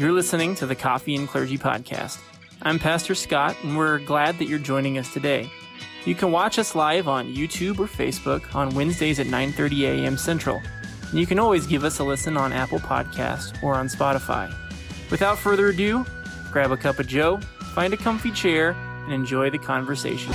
You're listening to the Coffee and Clergy Podcast. I'm Pastor Scott, and we're glad that you're joining us today. You can watch us live on YouTube or Facebook on Wednesdays at 9:30 a.m. Central. And you can always give us a listen on Apple Podcast or on Spotify. Without further ado, grab a cup of joe, find a comfy chair, and enjoy the conversation.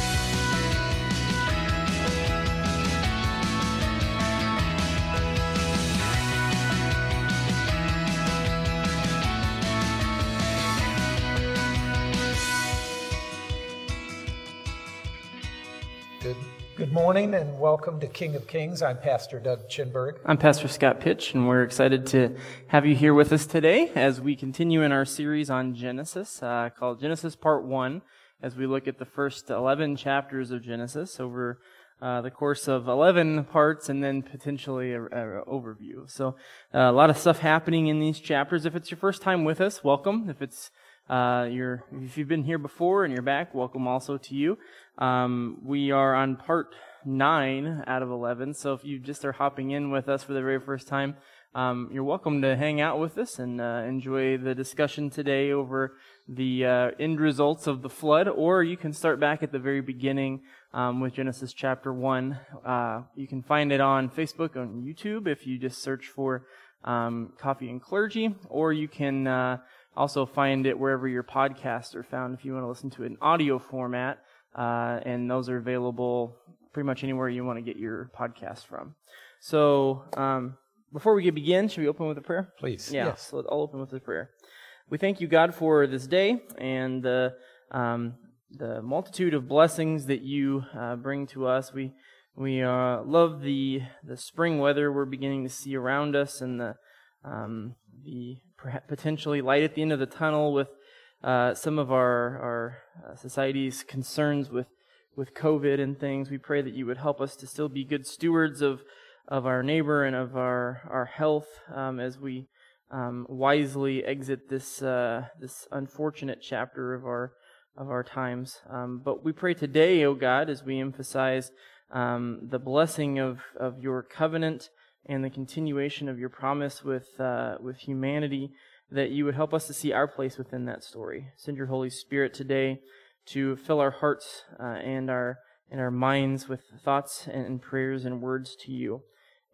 Morning and welcome to King of Kings. I'm Pastor Doug Chinberg. I'm Pastor Scott Pitch, and we're excited to have you here with us today as we continue in our series on Genesis uh, called Genesis Part 1 as we look at the first 11 chapters of Genesis over uh, the course of 11 parts and then potentially an overview. So uh, a lot of stuff happening in these chapters. If it's your first time with us, welcome. If it's uh, if you've been here before and you're back, welcome also to you. Um, we are on part nine out of 11. So if you just are hopping in with us for the very first time, um, you're welcome to hang out with us and uh, enjoy the discussion today over the uh, end results of the flood, or you can start back at the very beginning um, with Genesis chapter 1. Uh, you can find it on Facebook, on YouTube, if you just search for um, Coffee and Clergy, or you can uh, also find it wherever your podcasts are found if you want to listen to it in audio format. Uh, and those are available pretty much anywhere you want to get your podcast from. So, um, before we begin, should we open with a prayer? Please. Yeah, Yes. so I'll open with a prayer. We thank you, God, for this day and the um, the multitude of blessings that you uh, bring to us. We we uh, love the the spring weather we're beginning to see around us and the um, the potentially light at the end of the tunnel with uh, some of our our uh, society's concerns with with COVID and things. We pray that you would help us to still be good stewards of of our neighbor and of our our health um, as we um, wisely exit this uh, this unfortunate chapter of our of our times. Um, but we pray today, O God, as we emphasize um, the blessing of of your covenant and the continuation of your promise with uh, with humanity, that you would help us to see our place within that story. Send your Holy Spirit today to fill our hearts uh, and our and our minds with thoughts and prayers and words to you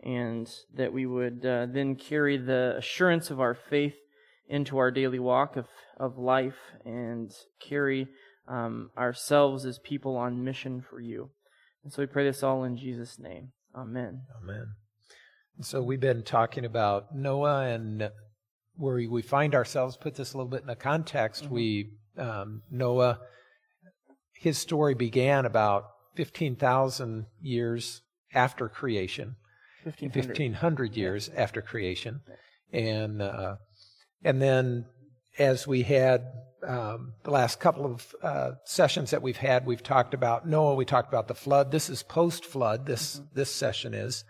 and that we would uh, then carry the assurance of our faith into our daily walk of, of life and carry um, ourselves as people on mission for you. And so we pray this all in Jesus' name. Amen. Amen. So we've been talking about Noah and where we- find ourselves, put this a little bit in a context. We, um, Noah, his story began about 15,000 years after creation. 1500. 1500 years after creation. And uh, and then as we had um, the last couple of uh, sessions that we've had we've talked about Noah we talked about the flood. This is post flood this this session is.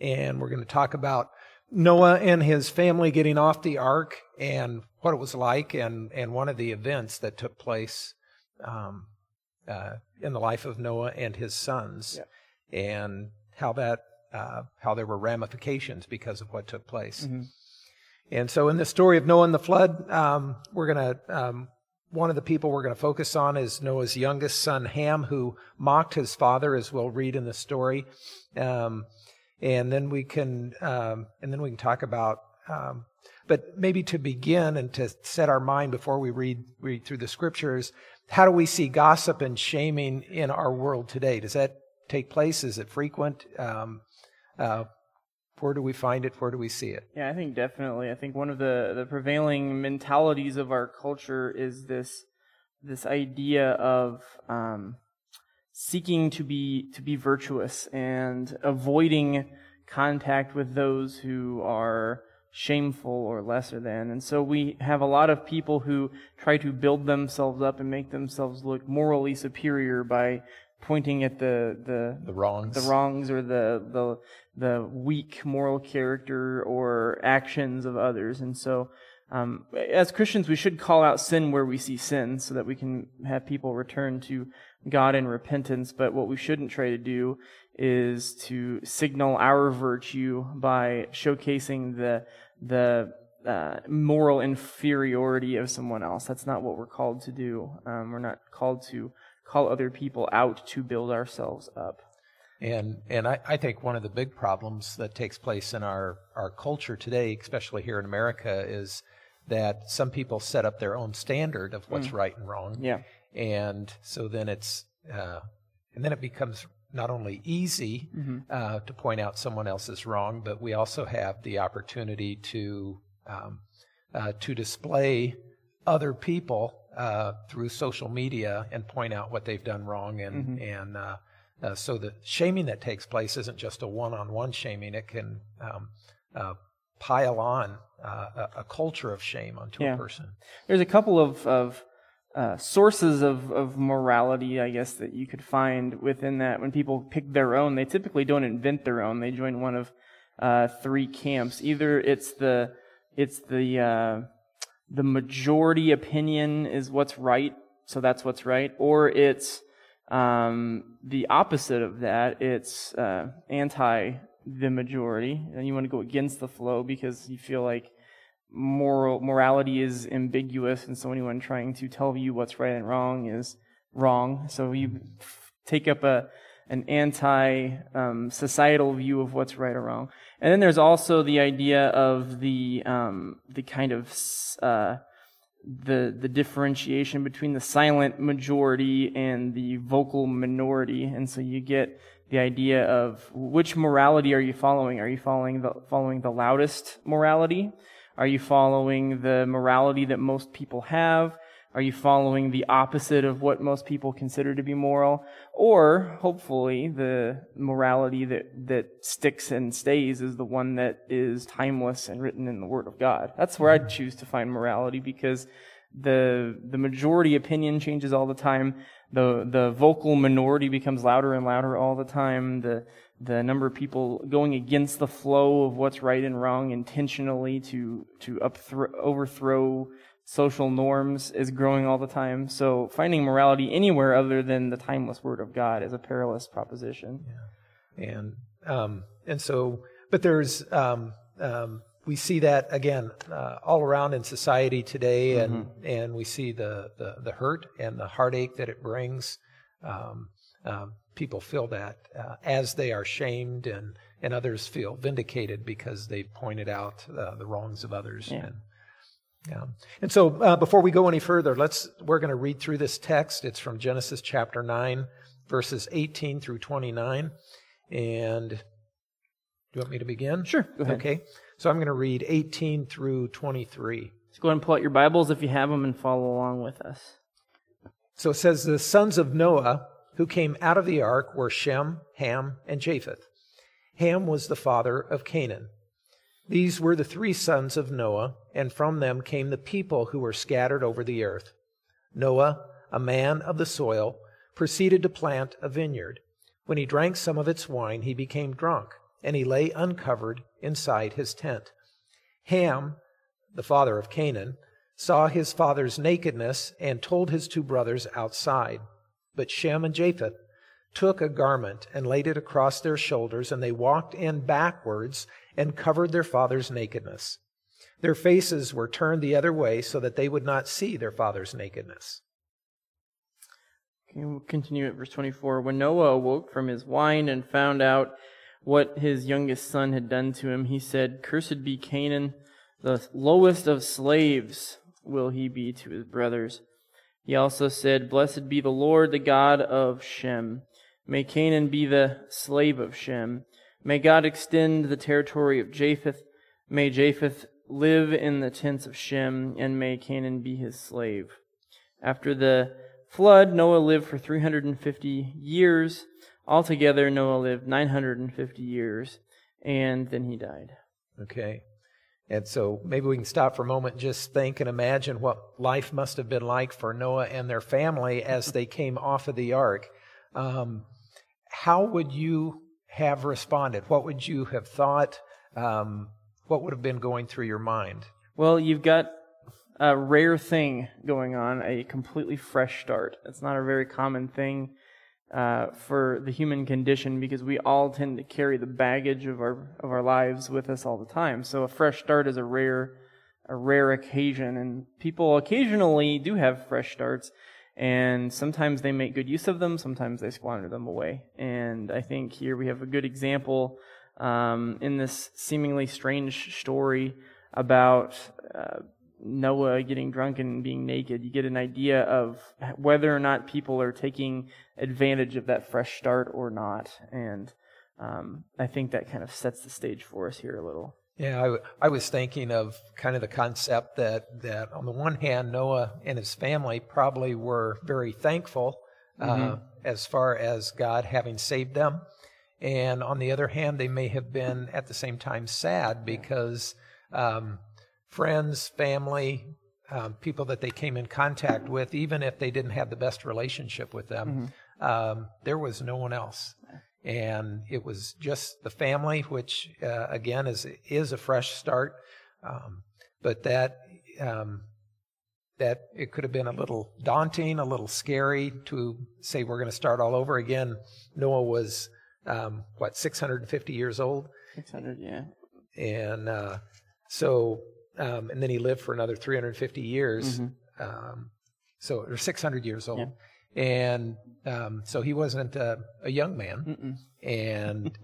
And we're going to talk about Noah and his family getting off the ark and what it was like and and one of the events that took place um, uh, in the life of Noah and his sons and how that uh, how there were ramifications because of what took place. Mm-hmm. And so, in the story of Noah and the flood, um, we're going to um, one of the people we're going to focus on is Noah's youngest son Ham, who mocked his father, as we'll read in the story. Um, and then we can um, and then we can talk about. Um, but maybe to begin and to set our mind before we read read through the scriptures, how do we see gossip and shaming in our world today? Does that take place? Is it frequent? Um, uh, where do we find it? Where do we see it? Yeah, I think definitely. I think one of the, the prevailing mentalities of our culture is this this idea of um, seeking to be to be virtuous and avoiding contact with those who are shameful or lesser than. And so we have a lot of people who try to build themselves up and make themselves look morally superior by pointing at the the The wrongs. the wrongs or the the the weak moral character or actions of others. And so, um, as Christians, we should call out sin where we see sin, so that we can have people return to God in repentance. But what we shouldn't try to do is to signal our virtue by showcasing the the uh, moral inferiority of someone else. That's not what we're called to do. Um, we're not called to call other people out to build ourselves up. And and I, I think one of the big problems that takes place in our, our culture today, especially here in America, is that some people set up their own standard of what's mm. right and wrong. Yeah. And so then it's uh, and then it becomes not only easy mm-hmm. uh, to point out someone else's wrong, but we also have the opportunity to um, uh, to display other people uh, through social media and point out what they've done wrong, and mm-hmm. and uh, uh, so the shaming that takes place isn't just a one-on-one shaming; it can um, uh, pile on a, a, culture of shame onto yeah. a person. There's a couple of, of uh, sources of, of morality, I guess, that you could find within that. When people pick their own, they typically don't invent their own. They join one of uh, three camps. Either it's the it's the uh, the majority opinion is what's right, so that's what's right, or it's um, the opposite of that. It's uh, anti the majority, and you want to go against the flow because you feel like moral morality is ambiguous, and so anyone trying to tell you what's right and wrong is wrong. So you take up a an anti um, societal view of what's right or wrong. And then there's also the idea of the um, the kind of uh, the the differentiation between the silent majority and the vocal minority. And so you get the idea of which morality are you following? Are you following the following the loudest morality? Are you following the morality that most people have? Are you following the opposite of what most people consider to be moral? Or, hopefully, the morality that, that sticks and stays is the one that is timeless and written in the Word of God. That's where I'd mm-hmm. choose to find morality because the, the majority opinion changes all the time. The, the vocal minority becomes louder and louder all the time. The, the number of people going against the flow of what's right and wrong intentionally to to upthro- overthrow social norms is growing all the time. So finding morality anywhere other than the timeless Word of God is a perilous proposition. Yeah. And um, and so, but there's um, um, we see that again uh, all around in society today, and mm-hmm. and we see the, the, the hurt and the heartache that it brings. Um, um, people feel that uh, as they are shamed and, and others feel vindicated because they pointed out uh, the wrongs of others. Yeah. And, yeah. and so uh, before we go any further, let's we're going to read through this text. It's from Genesis chapter 9, verses 18 through 29. And do you want me to begin? Sure. Okay. So I'm going to read 18 through 23. Let's go ahead and pull out your Bibles if you have them and follow along with us. So it says, The sons of Noah who came out of the ark were Shem, Ham, and Japheth. Ham was the father of Canaan. These were the three sons of Noah, and from them came the people who were scattered over the earth. Noah, a man of the soil, proceeded to plant a vineyard. When he drank some of its wine, he became drunk, and he lay uncovered inside his tent. Ham, the father of Canaan, saw his father's nakedness and told his two brothers outside. But Shem and Japheth took a garment and laid it across their shoulders, and they walked in backwards and covered their father's nakedness. Their faces were turned the other way so that they would not see their father's nakedness. Okay, we'll continue at verse 24. When Noah awoke from his wine and found out what his youngest son had done to him, he said, Cursed be Canaan, the lowest of slaves will he be to his brothers. He also said, Blessed be the Lord, the God of Shem. May Canaan be the slave of Shem. May God extend the territory of Japheth. May Japheth live in the tents of Shem, and may Canaan be his slave. After the flood, Noah lived for 350 years. Altogether, Noah lived 950 years, and then he died. Okay. And so maybe we can stop for a moment and just think and imagine what life must have been like for Noah and their family as they came off of the ark. Um, how would you have responded? What would you have thought? Um, what would have been going through your mind? Well, you've got a rare thing going on, a completely fresh start. It's not a very common thing uh, for the human condition because we all tend to carry the baggage of our of our lives with us all the time. So a fresh start is a rare a rare occasion, and people occasionally do have fresh starts, and sometimes they make good use of them, sometimes they squander them away. And I think here we have a good example um, in this seemingly strange story about uh, Noah getting drunk and being naked. You get an idea of whether or not people are taking advantage of that fresh start or not. And um, I think that kind of sets the stage for us here a little. Yeah, I, I was thinking of kind of the concept that, that on the one hand, Noah and his family probably were very thankful uh, mm-hmm. as far as God having saved them. And on the other hand, they may have been at the same time sad because um, friends, family, um, people that they came in contact with, even if they didn't have the best relationship with them, mm-hmm. um, there was no one else and it was just the family, which uh, again is is a fresh start. Um, but that um, that it could have been a little daunting, a little scary to say we're going to start all over again. Noah was um, what 650 years old. 600, yeah. And uh, so, um, and then he lived for another 350 years. Mm-hmm. Um, so, or 600 years old. Yeah and um, so he wasn't a, a young man, Mm-mm. and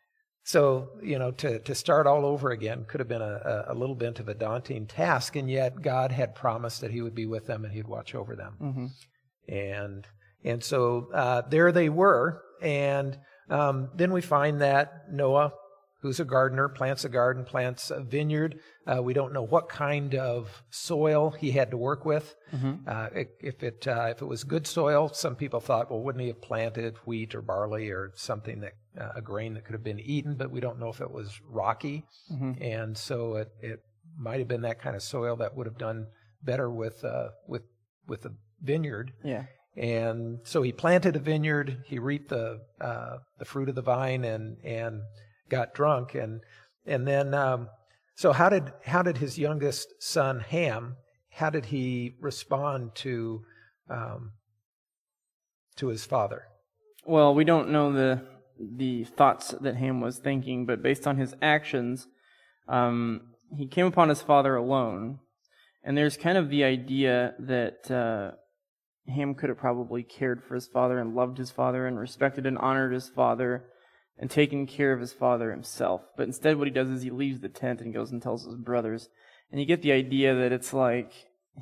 so you know to to start all over again could have been a, a little bit of a daunting task, and yet God had promised that He would be with them and He'd watch over them, mm-hmm. and and so uh, there they were, and um, then we find that Noah who's a gardener, plants a garden, plants a vineyard. Uh, we don't know what kind of soil he had to work with. Mm-hmm. Uh, if it uh, if it was good soil, some people thought, well, wouldn't he have planted wheat or barley or something that uh, a grain that could have been eaten? But we don't know if it was rocky, mm-hmm. and so it it might have been that kind of soil that would have done better with uh, with with a vineyard. Yeah. And so he planted a vineyard. He reaped the uh, the fruit of the vine, and and got drunk, and and then um, so how did how did his youngest son Ham how did he respond to um, to his father? Well, we don't know the the thoughts that Ham was thinking, but based on his actions, um, he came upon his father alone, and there's kind of the idea that uh, Ham could have probably cared for his father and loved his father and respected and honored his father and taking care of his father himself. But instead, what he does is he leaves the tent and goes and tells his brothers. And you get the idea that it's like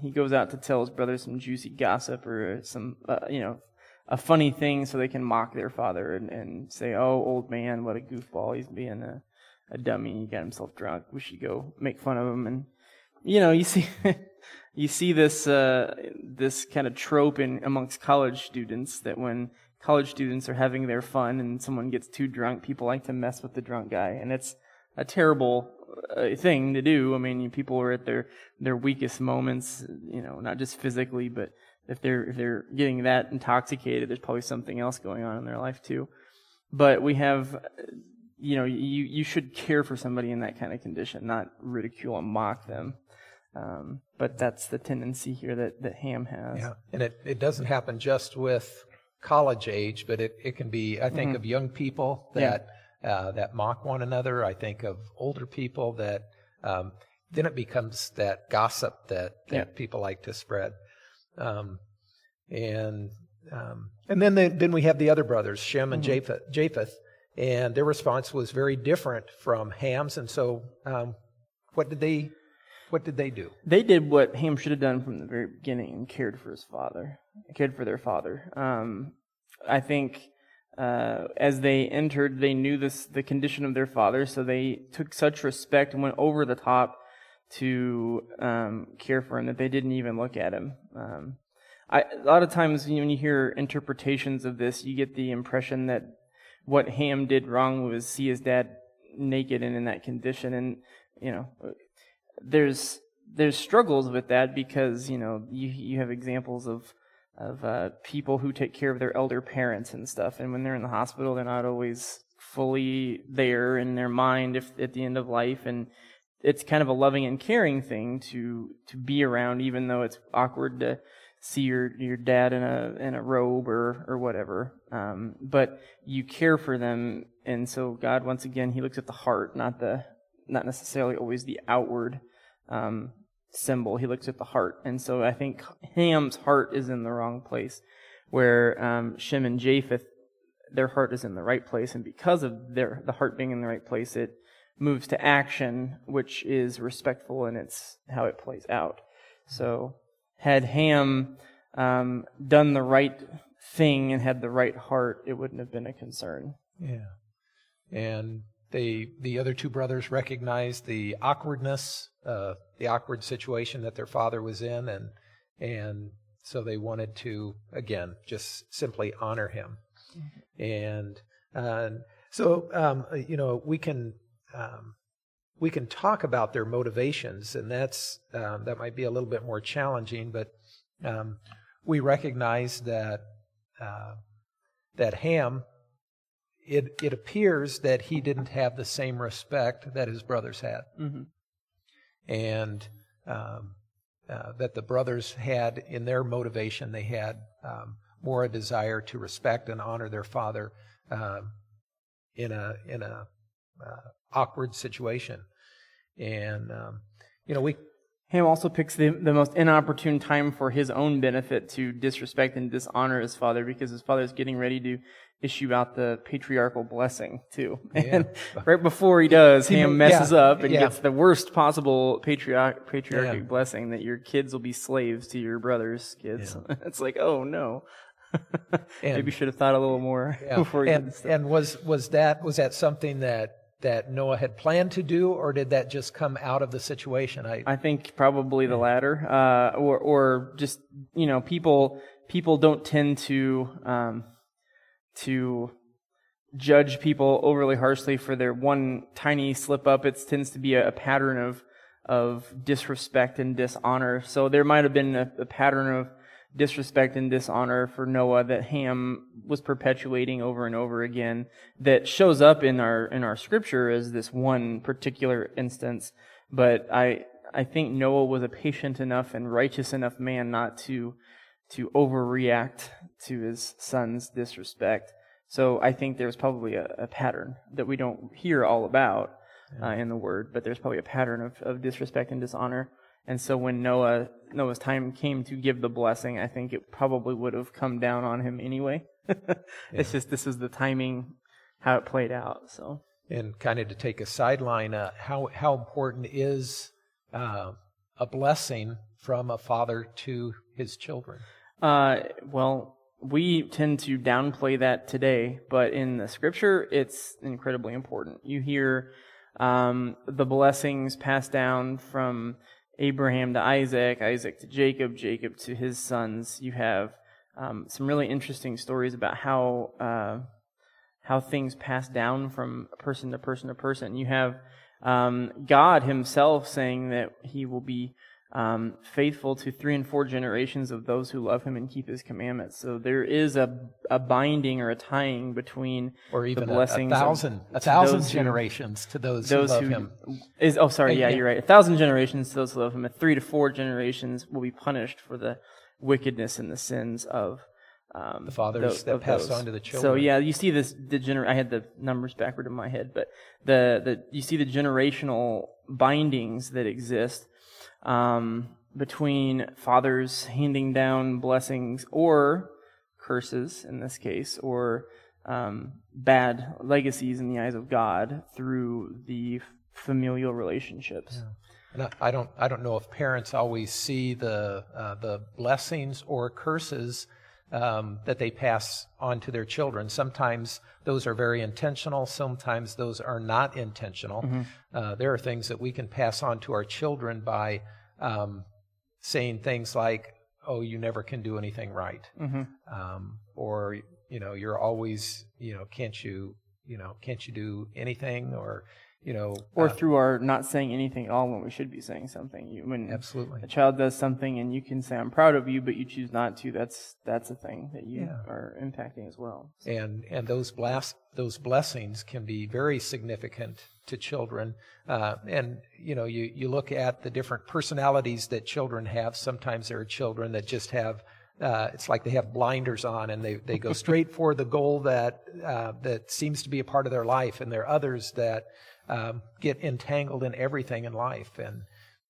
he goes out to tell his brothers some juicy gossip or some, uh, you know, a funny thing so they can mock their father and, and say, oh, old man, what a goofball. He's being a, a dummy. He got himself drunk. We should go make fun of him. And, you know, you see. you see this uh, this kind of trope in amongst college students that when college students are having their fun and someone gets too drunk, people like to mess with the drunk guy, and it's a terrible uh, thing to do. I mean, people are at their their weakest moments, you know, not just physically, but if they're if they're getting that intoxicated, there's probably something else going on in their life too. But we have, you know, you you should care for somebody in that kind of condition, not ridicule and mock them. Um, but that's the tendency here that, that Ham has. Yeah, and it, it doesn't happen just with college age, but it, it can be, I think, mm-hmm. of young people that, yeah. uh, that mock one another. I think of older people that, um, then it becomes that gossip that, that yeah. people like to spread. Um, and, um, and then, the, then we have the other brothers, Shem and mm-hmm. Japheth, Japheth, and their response was very different from Ham's. And so, um, what did they, what did they do? They did what Ham should have done from the very beginning and cared for his father, cared for their father. Um, I think uh, as they entered, they knew this the condition of their father, so they took such respect and went over the top to um, care for him that they didn't even look at him. Um, I, a lot of times when you hear interpretations of this, you get the impression that what Ham did wrong was see his dad naked and in that condition, and you know there's there's struggles with that because you know you you have examples of of uh, people who take care of their elder parents and stuff, and when they're in the hospital, they're not always fully there in their mind if at the end of life, and it's kind of a loving and caring thing to to be around, even though it's awkward to see your your dad in a in a robe or or whatever. Um, but you care for them, and so God once again He looks at the heart, not the not necessarily always the outward. Um, symbol. He looks at the heart. And so I think Ham's heart is in the wrong place, where um, Shem and Japheth, their heart is in the right place. And because of their the heart being in the right place, it moves to action, which is respectful and it's how it plays out. So had Ham um, done the right thing and had the right heart, it wouldn't have been a concern. Yeah. And they, the other two brothers recognized the awkwardness, uh, the awkward situation that their father was in, and and so they wanted to again just simply honor him. Mm-hmm. And so um, you know we can um, we can talk about their motivations, and that's um, that might be a little bit more challenging, but um, we recognize that uh, that Ham it, it appears that he didn't have the same respect that his brothers had. Mm-hmm. And um, uh, that the brothers had in their motivation, they had um, more a desire to respect and honor their father um, in a in a uh, awkward situation. And um, you know, we Ham also picks the, the most inopportune time for his own benefit to disrespect and dishonor his father because his father is getting ready to issue out the patriarchal blessing too. Yeah. And right before he does, Ham messes yeah, up and yeah. gets the worst possible patriarch, patriarchic blessing that your kids will be slaves to your brother's kids. it's like, oh no. Maybe should have thought a little more before he and, and was was that was that something that that Noah had planned to do, or did that just come out of the situation? I, I think probably the latter, uh, or or just you know people people don't tend to um, to judge people overly harshly for their one tiny slip up. It tends to be a, a pattern of of disrespect and dishonor. So there might have been a, a pattern of disrespect and dishonor for Noah that Ham was perpetuating over and over again that shows up in our in our scripture as this one particular instance but I I think Noah was a patient enough and righteous enough man not to to overreact to his son's disrespect so I think there's probably a, a pattern that we don't hear all about uh, in the word but there's probably a pattern of, of disrespect and dishonor and so when Noah Noah's time came to give the blessing, I think it probably would have come down on him anyway. it's just this is the timing how it played out. So and kind of to take a sideline, uh, how how important is uh, a blessing from a father to his children? Uh, well, we tend to downplay that today, but in the scripture, it's incredibly important. You hear um, the blessings passed down from Abraham to Isaac, Isaac to Jacob, Jacob to his sons. You have um, some really interesting stories about how uh, how things pass down from person to person to person. You have um, God Himself saying that He will be um, faithful to three and four generations of those who love him and keep his commandments. So there is a, a binding or a tying between or even the blessings a, a thousand a thousand generations who, to those, those who love who him. Is oh sorry yeah, yeah, you're right a thousand generations to those who love him. A three to four generations will be punished for the wickedness and the sins of. Um, the fathers the, that pass those. on to the children. So yeah, you see this the gener- I had the numbers backward in my head, but the the you see the generational bindings that exist um, between fathers handing down blessings or curses in this case, or um, bad legacies in the eyes of God through the familial relationships. Yeah. And I don't, I don't know if parents always see the uh, the blessings or curses um, that they pass on to their children. Sometimes those are very intentional. Sometimes those are not intentional. Mm-hmm. Uh, there are things that we can pass on to our children by um, saying things like, "Oh, you never can do anything right," mm-hmm. um, or you know, "You're always, you know, can't you, you know, can't you do anything?" or you know, or uh, through our not saying anything at all when we should be saying something. You, when absolutely a child does something and you can say I'm proud of you, but you choose not to, that's that's a thing that you yeah. are impacting as well. So. And and those blast those blessings can be very significant to children. Uh, and you know, you you look at the different personalities that children have. Sometimes there are children that just have uh, it's like they have blinders on and they, they go straight for the goal that uh, that seems to be a part of their life, and there are others that um, get entangled in everything in life, and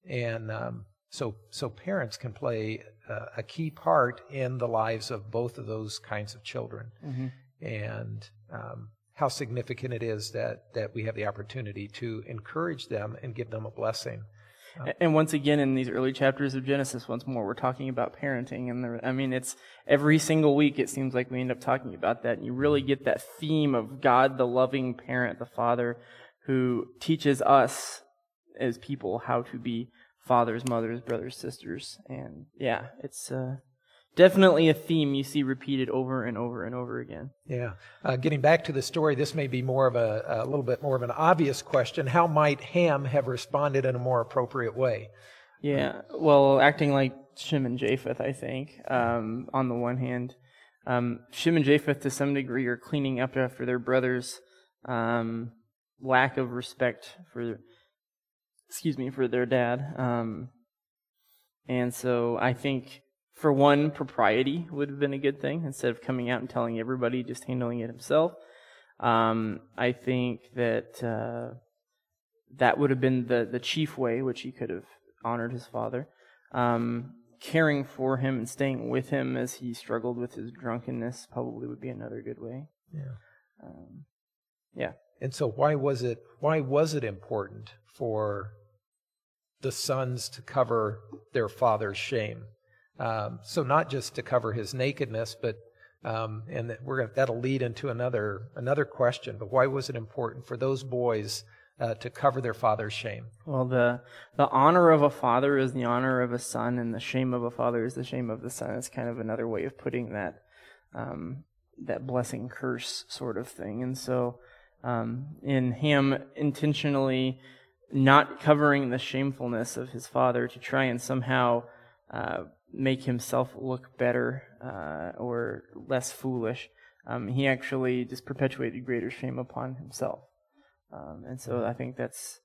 and um, so so parents can play uh, a key part in the lives of both of those kinds of children, Mm-hmm. and um, how significant it is that that we have the opportunity to encourage them and give them a blessing. And once again, in these early chapters of Genesis, once more, we're talking about parenting. And the, I mean, it's every single week, it seems like we end up talking about that. And you really get that theme of God, the loving parent, the father, who teaches us as people how to be fathers, mothers, brothers, sisters. And yeah, it's uh, definitely a theme you see repeated over and over and over again. Yeah. Uh, getting back to the story, this may be more of a, a little bit more of an obvious question. How might Ham have responded in a more appropriate way? Yeah, well, acting like Shem and Japheth, I think, um, on the one hand. Um, Shem and Japheth, to some degree, are cleaning up after their brother's um, lack of respect for, excuse me, for their dad. Um, and so I think, for one, propriety would have been a good thing instead of coming out and telling everybody, just handling it himself. Um, I think that uh, that would have been the, the chief way which he could have honored his father. Um, caring for him and staying with him as he struggled with his drunkenness probably would be another good way. Yeah. Um, yeah. And so why was it why was it important for the sons to cover their father's shame? Um, so not just to cover his nakedness, but um, and that we're gonna, that'll lead into another another question. But why was it important for those boys uh, to cover their father's shame? Well, the the honor of a father is the honor of a son, and the shame of a father is the shame of the son. It's kind of another way of putting that um, that blessing curse sort of thing. And so, um, in him intentionally not covering the shamefulness of his father to try and somehow uh, make himself look better uh, or less foolish, um, he actually just perpetuated greater shame upon himself. Um, and so I think that's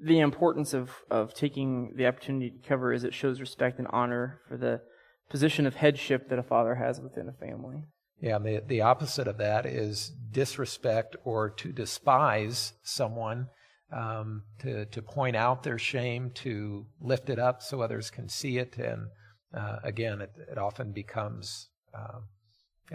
the importance of, of taking the opportunity to cover is it shows respect and honor for the position of headship that a father has within a family. Yeah, the the opposite of that is disrespect or to despise someone, um, to to point out their shame, to lift it up so others can see it, and uh, again, it, it often becomes uh,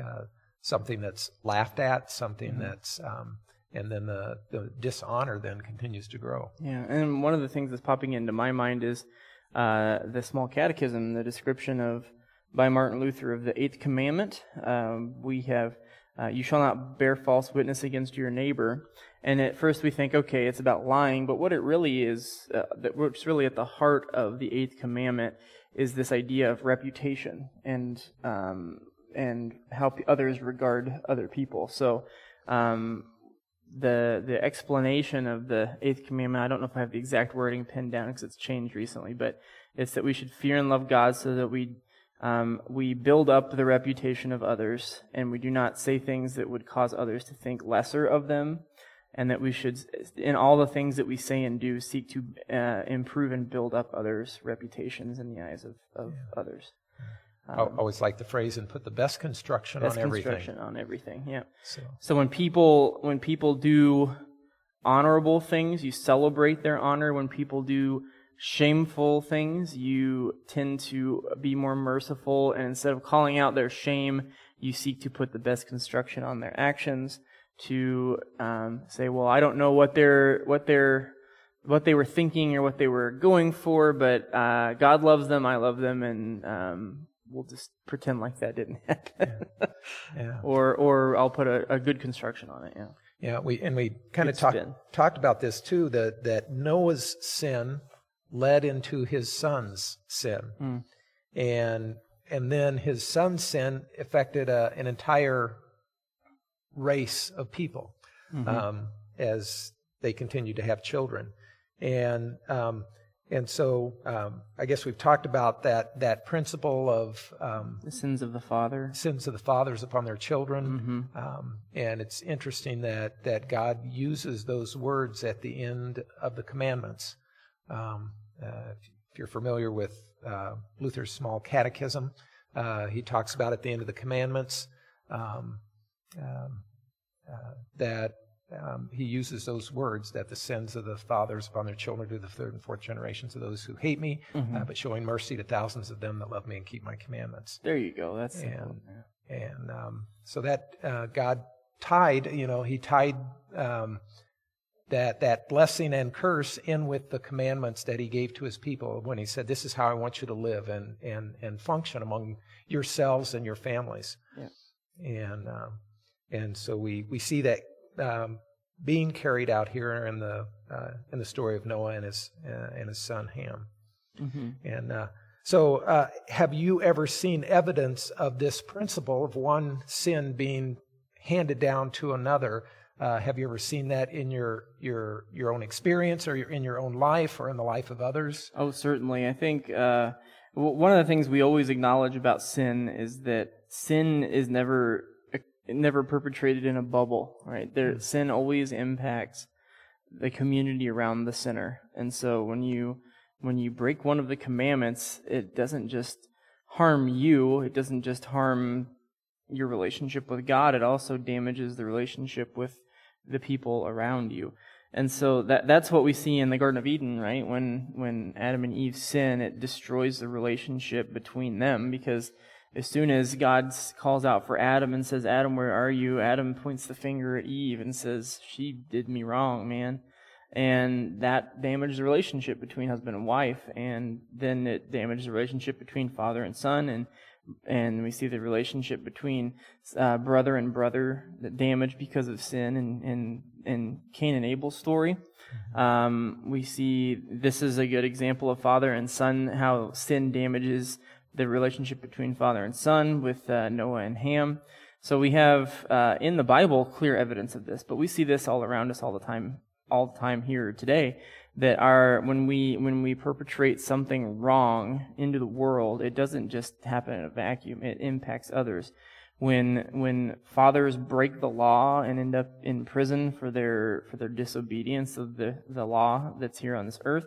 uh, something that's laughed at, something Mm-hmm. that's, um, and then the the dishonor then continues to grow. Yeah, and one of the things that's popping into my mind is uh, the small catechism, the description of by Martin Luther of the eighth commandment. Um, we have, uh, you shall not bear false witness against your neighbor. And at first we think, okay, it's about lying, but what it really is, uh, that what's really at the heart of the eighth commandment is this idea of reputation and um, and how others regard other people. So. Um, the the explanation of the eighth commandment. I don't know if I have the exact wording pinned down because it's changed recently, but it's that we should fear and love God so that we um, we build up the reputation of others, and we do not say things that would cause others to think lesser of them, and that we should, in all the things that we say and do, seek to uh, improve and build up others' reputations in the eyes of, of others. I always like the phrase and put the best construction Best on everything. construction on everything. Yeah. So So when people when people do honorable things, you celebrate their honor. When people do shameful things, you tend to be more merciful and instead of calling out their shame, you seek to put the best construction on their actions to um, say, well, I don't know what they're what they're what they were thinking or what they were going for, but uh, God loves them, I love them, and um, we'll just pretend like that didn't happen. yeah. or or I'll put a, a good construction on it. Yeah. Yeah, we and we kind of talked talked about this too that that Noah's sin led into his son's sin, Mm. and and then his son's sin affected a, an entire race of people Mm-hmm. um, as they continued to have children, and um, and so um, I guess we've talked about that that principle of um, The sins of the father. sins of the fathers upon their children. Mm-hmm. Um, and it's interesting that, that God uses those words at the end of the commandments. Um, uh, if you're familiar with uh, Luther's Small Catechism, uh, he talks about at the end of the commandments um, um, uh, that um, he uses those words that the sins of the fathers upon their children to the third and fourth generations of those who hate me, Mm-hmm. uh, but showing mercy to thousands of them that love me and keep my commandments. There you go. That's And-. And um, so that uh, God tied, you know, He tied um, that that blessing and curse in with the commandments that He gave to His people when He said, "This is how I want you to live and and and function among yourselves and your families." Yeah. And um, and so we we see that um, being carried out here in the uh, in the story of Noah and his uh, and his son Ham. Mhm. And uh, so, uh, have you ever seen evidence of this principle of one sin being handed down to another? Uh, have you ever seen that in your your your own experience, or your, in your own life, or in the life of others? Oh, certainly. I think uh, w- one of the things we always acknowledge about sin is that sin is never never perpetrated in a bubble, right? There, sin always impacts the community around the sinner, and so when you when you break one of the commandments, it doesn't just harm you. It doesn't just harm your relationship with God. It also damages the relationship with the people around you. And so that that's what we see in the Garden of Eden, right? When when Adam and Eve sin, it destroys the relationship between them because as soon as God calls out for Adam and says, "Adam, where are you?" Adam points the finger at Eve and says, "She did me wrong, man." And that damaged the relationship between husband and wife, and then it damaged the relationship between father and son, and and we see the relationship between uh, brother and brother that damaged because of sin and in, in Cain and Abel's story. Um, we see this is a good example of father and son, how sin damages the relationship between father and son with uh, Noah and Ham. So we have uh, in the Bible clear evidence of this, but we see this all around us all the time, all the time here today. That our when we when we perpetrate something wrong into the world, it doesn't just happen in a vacuum. It impacts others. When when fathers break the law and end up in prison for their for their disobedience of the the law that's here on this earth,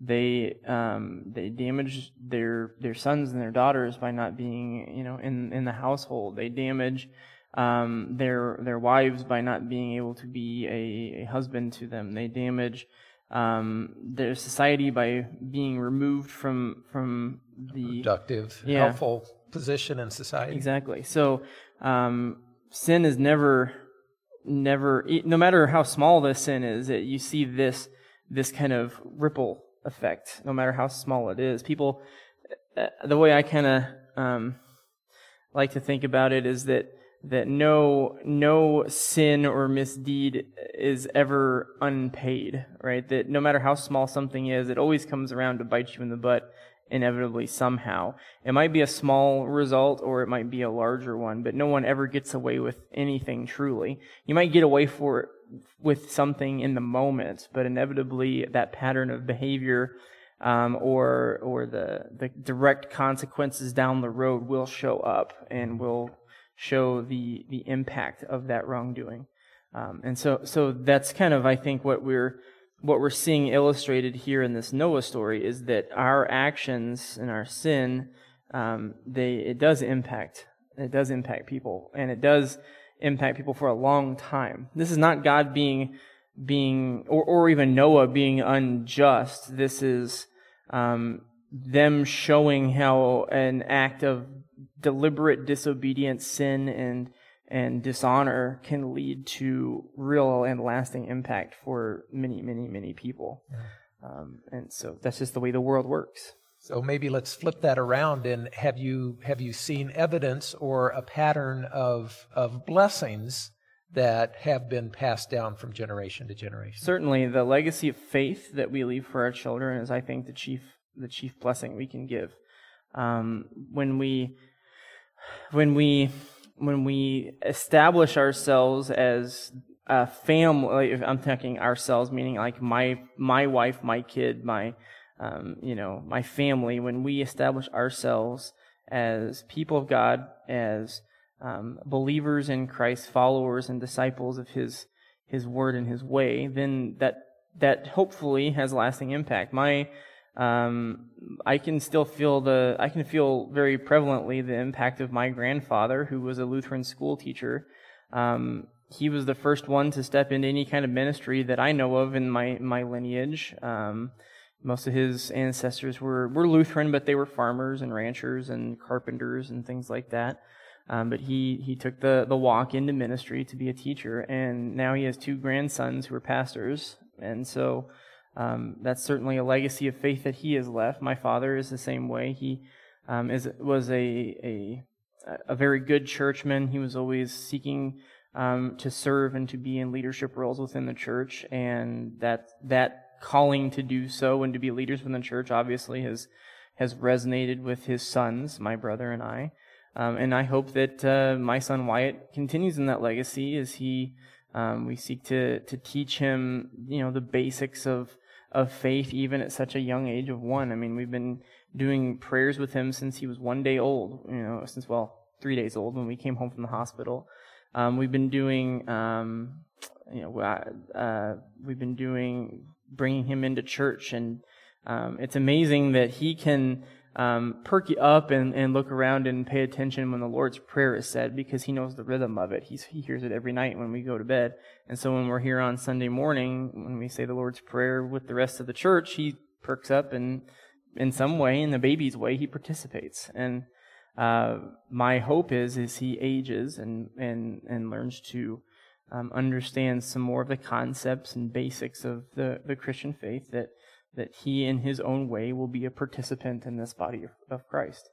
they um, they damage their their sons and their daughters by not being you know in in the household. They damage um, their their wives by not being able to be a, a husband to them. They damage um, their society by being removed from from the Productive, Yeah. helpful position in society. Exactly. So um, sin is never, never, no matter how small the sin is, it, you see this this kind of ripple effect. No matter how small it is, people. uh, The way I kind of um, like to think about it is that that no no sin or misdeed is ever unpaid, right? That no matter how small something is, it always comes around to bite you in the butt inevitably somehow. It might be a small result or it might be a larger one, but no one ever gets away with anything truly. You might get away for it with something in the moment, but inevitably that pattern of behavior um, or or the the direct consequences down the road will show up and will show the the impact of that wrongdoing. Um, and so so that's kind of I think what we're what we're seeing illustrated here in this Noah story is that our actions and our sin um, they it does impact it does impact people and it does impact people for a long time. This is not God being being or, or even Noah being unjust. This is um, them showing how an act of deliberate disobedience, sin, and and dishonor can lead to real and lasting impact for many, many, many people. Um, and so that's just the way the world works. So maybe let's flip that around and have you have you seen evidence or a pattern of of blessings that have been passed down from generation to generation? Certainly, the legacy of faith that we leave for our children is, I think, the chief the chief blessing we can give. Um, when we when we when we establish ourselves as a family, I'm talking ourselves, meaning like my my wife, my kid, my um, you know my family. When we establish ourselves as people of God, as um, believers in Christ, followers and disciples of His His Word and His way, then that that hopefully has lasting impact. My um, I can still feel the I can feel very prevalently the impact of my grandfather, who was a Lutheran school teacher, um, he was the first one to step into any kind of ministry that I know of in my my lineage. Um, most of his ancestors were, were Lutheran, but they were farmers and ranchers and carpenters and things like that. Um, but he, he took the, the walk into ministry to be a teacher, and now he has two grandsons who are pastors. And so um, that's certainly a legacy of faith that he has left. My father is the same way. He um, is, was a, a, a very good churchman. He was always seeking um, to serve and to be in leadership roles within the church, and that that calling to do so and to be leaders within the church obviously has has resonated with his sons, my brother and I. Um, and I hope that uh, my son Wyatt continues in that legacy as he um, we seek to to teach him, you know, the basics of of faith even at such a young age of one. I mean, we've been doing prayers with him since he was one day old. You know, since well three days old when we came home from the hospital. Um, we've been doing, um, you know, uh, we've been doing bringing him into church, and um, it's amazing that he can um, perk you up and, and look around and pay attention when the Lord's Prayer is said because he knows the rhythm of it. He's, he hears it every night when we go to bed. And so when we're here on Sunday morning, when we say the Lord's Prayer with the rest of the church, he perks up and in some way, in the baby's way, he participates. And uh, my hope is is he ages and and and learns to um, understand some more of the concepts and basics of the, the Christian faith that that he in his own way will be a participant in this body of, of Christ.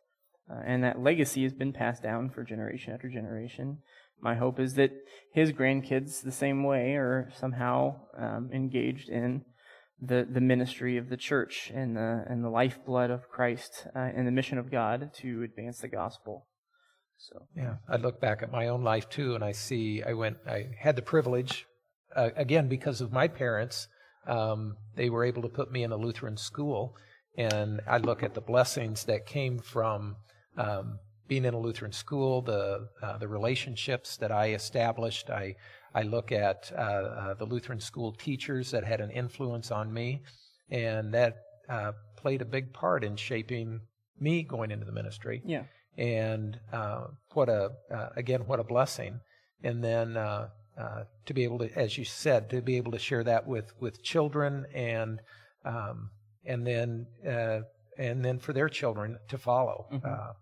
Uh, and that legacy has been passed down for generation after generation. My hope is that his grandkids, the same way, are somehow um, engaged in the, the ministry of the church and the, and the lifeblood of Christ uh, and the mission of God to advance the gospel. So yeah, I look back at my own life too, and I see I went. I had the privilege, uh, again because of my parents. Um, they were able to put me in a Lutheran school, and I look at the blessings that came from um, being in a Lutheran school, the uh, the relationships that I established. I I look at uh, uh, the Lutheran school teachers that had an influence on me, and that uh, played a big part in shaping me going into the ministry. Yeah. And uh, what a uh, again what a blessing. And then uh, to be able to, as you said, to be able to share that with with children and um, and then and then for their children to follow. Mm-hmm. Um,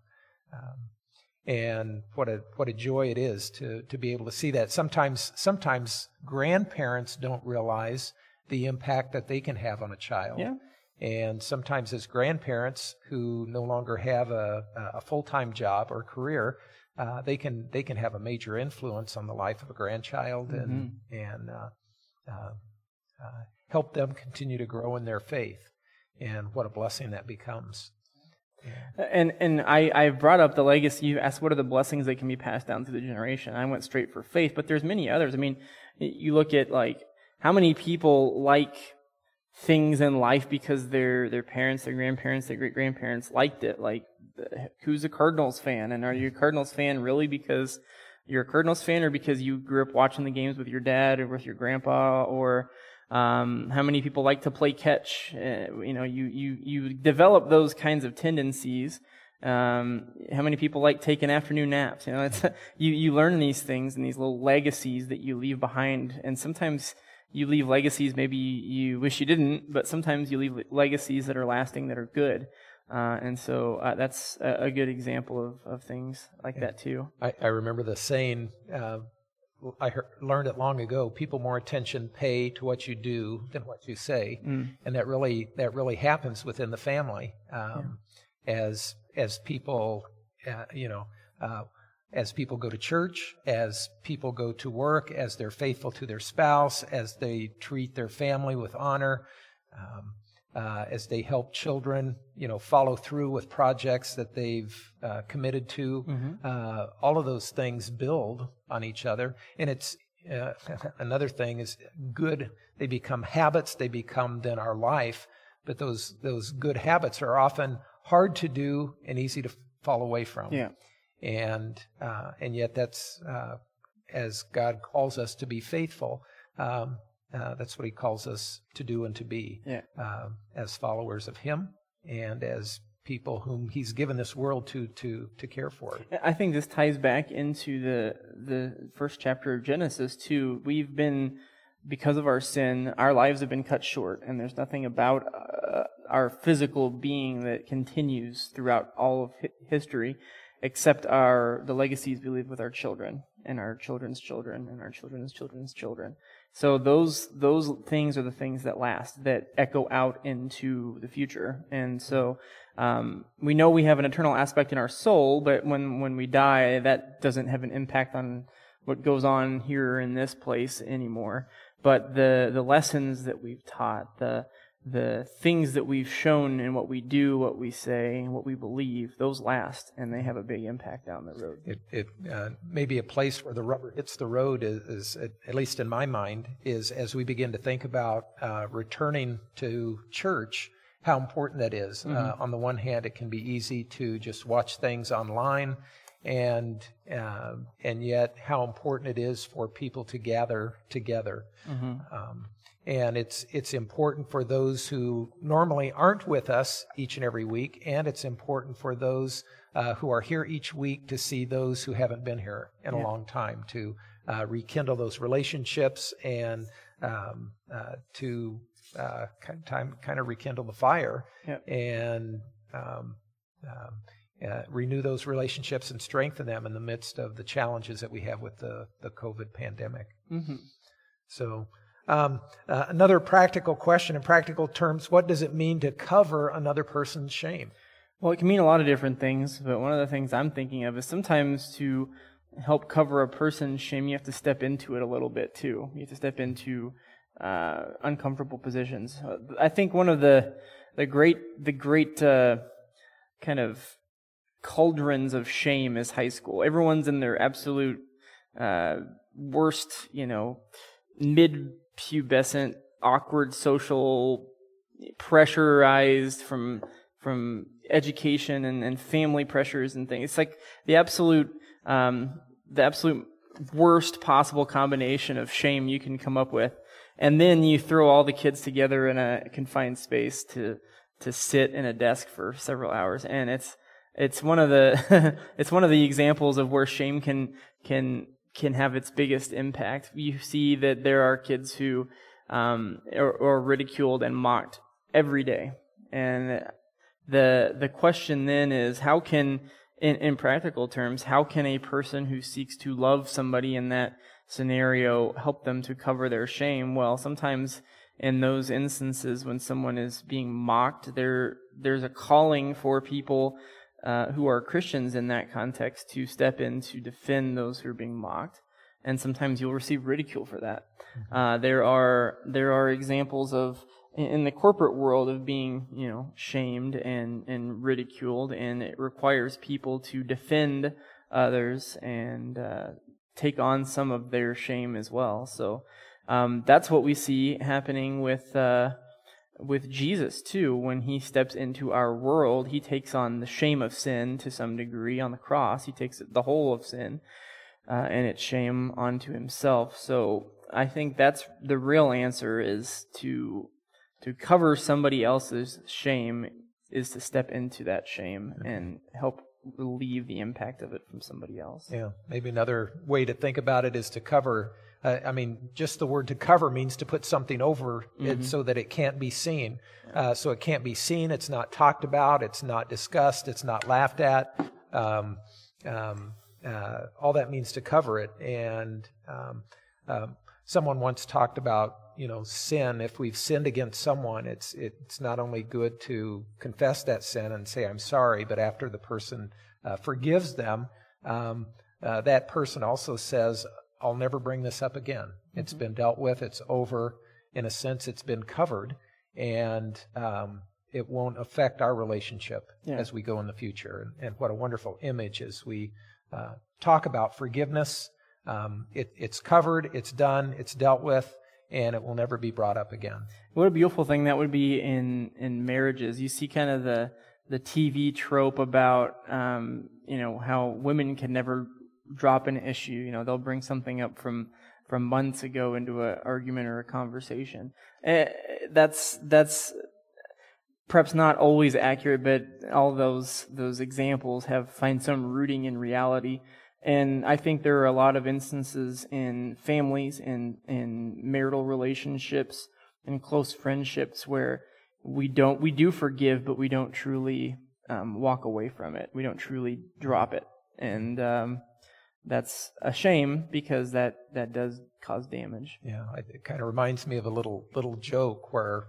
and what a what a joy it is to to be able to see that. Sometimes sometimes grandparents don't realize the impact that they can have on a child. Yeah. And sometimes as grandparents who no longer have a, a full time job or career, uh, they can they can have a major influence on the life of a grandchild and mm-hmm. and uh, uh, uh help them continue to grow in their faith. And what a blessing that becomes. And and I, I brought up the legacy. You asked what are the blessings that can be passed down through the generation. I went straight for faith, but there's many others. I mean, you look at like how many people like things in life because their their parents, their grandparents, their great grandparents liked it. Like, who's a Cardinals fan, and are you a Cardinals fan really because you're a Cardinals fan, or because you grew up watching the games with your dad or with your grandpa, or um, how many people like to play catch? Uh, you know, you, you, you develop those kinds of tendencies. Um, how many people like taking afternoon naps? You know, it's, you, you learn these things and these little legacies that you leave behind. And sometimes you leave legacies maybe you wish you didn't, but sometimes you leave legacies that are lasting that are good. Uh, and so uh, that's a, a, good example of, of things like yeah. that too. I, I remember the saying, uh, I heard, learned it long ago. People more attention pay to what you do than what you say, mm. and that really that really happens within the family um, yeah. as as people, uh, you know, uh, as people go to church, as people go to work, as they're faithful to their spouse, as they treat their family with honor. Um, uh, as they help children, you know, follow through with projects that they've uh, committed to. Mm-hmm. Uh, all of those things build on each other, and it's uh, another thing is good. They become habits. They become then our life. But those those good habits are often hard to do and easy to fall away from. Yeah. And uh, and yet that's uh, as God calls us to be faithful. Um, uh, that's what he calls us to do and to be yeah. uh, as followers of him and as people whom He's given this world to to to care for. I think this ties back into the the first chapter of Genesis too. We've been because of our sin, our lives have been cut short, and there's nothing about uh, our physical being that continues throughout all of hi- history, except our the legacies we leave with our children and our children's children and our children's children's children. So those those things are the things that last, that echo out into the future. And so um, we know we have an eternal aspect in our soul, but when when we die, that doesn't have an impact on what goes on here in this place anymore. But the the lessons that we've taught, the the things that we've shown in what we do, what we say, what we believe, those last, and they have a big impact down the road. It, it uh, may be a place where the rubber hits the road, is, is, at least in my mind, is as we begin to think about uh, returning to church, how important that is. Mm-hmm. Uh, on the one hand, it can be easy to just watch things online, and uh, and yet how important it is for people to gather together. Mm-hmm. Um, and it's it's important for those who normally aren't with us each and every week, and it's important for those uh, who are here each week to see those who haven't been here in yeah. a long time to uh, rekindle those relationships and um, uh, to uh, kind of time kind of rekindle the fire yeah. and um, um, uh, renew those relationships and strengthen them in the midst of the challenges that we have with the the COVID pandemic. Mm-hmm. So. Um, uh, another practical question in practical terms what does it mean to cover another person's shame? Well, it can mean a lot of different things, but one of the things I'm thinking of is sometimes to help cover a person's shame, you have to step into it a little bit too. You have to step into uh, uncomfortable positions. I think one of the the great the great uh, kind of cauldrons of shame is high school. Everyone's in their absolute uh, worst, you know, mid pubescent, awkward social, pressurized from from education and, and family pressures and things. It's like the absolute um, the absolute worst possible combination of shame you can come up with. And then you throw all the kids together in a confined space to to sit in a desk for several hours and it's it's one of the it's one of the examples of where shame can can can have its biggest impact. You see that there are kids who um, are, are ridiculed and mocked every day, and the the question then is how can in, in practical terms how can a person who seeks to love somebody in that scenario help them to cover their shame well sometimes in those instances when someone is being mocked there there's a calling for people uh, who are Christians in that context to step in to defend those who are being mocked, and sometimes you'll receive ridicule for that. Mm-hmm. Uh, there are there are examples of in the corporate world of being you know shamed and and ridiculed, and it requires people to defend others and uh, take on some of their shame as well. So um, that's what we see happening with uh, with Jesus too. When he steps into our world, he takes on the shame of sin to some degree on the cross. He takes the whole of sin uh, and its shame onto himself. So I think that's the real answer is to to cover somebody else's shame is to step into that shame mm-hmm. and help relieve the impact of it from somebody else. Yeah, maybe another way to think about it is to cover uh, I mean, just the word to cover means to put something over mm-hmm. it so that it can't be seen. Uh, so it can't be seen. It's not talked about. It's not discussed. It's not laughed at. Um, um, uh, all that means to cover it. And um, um someone once talked about, you know, sin. If we've sinned against someone, it's it's not only good to confess that sin and say I'm sorry, but after the person uh, forgives them, um, uh, that person also says, I'll never bring this up again. Mm-hmm. It's been dealt with. It's over. In a sense, it's been covered, and um, it won't affect our relationship yeah. as we go in the future. And, and, what a wonderful image as we uh, talk about forgiveness. Um, it, it's covered. It's done. It's dealt with. And it will never be brought up again. What a beautiful thing that would be in, in marriages. You see kind of the the TV trope about um, you know how women can never drop an issue. You know, they'll bring something up from from months ago into an argument or a conversation. Uh, that's that's perhaps not always accurate, but all those those examples have find some rooting in reality. And I think there are a lot of instances in families and in marital relationships and close friendships where we don't we do forgive, but we don't truly um, walk away from it. We don't truly drop it, and um, that's a shame because that that does cause damage. Yeah, it kind of reminds me of a little little joke where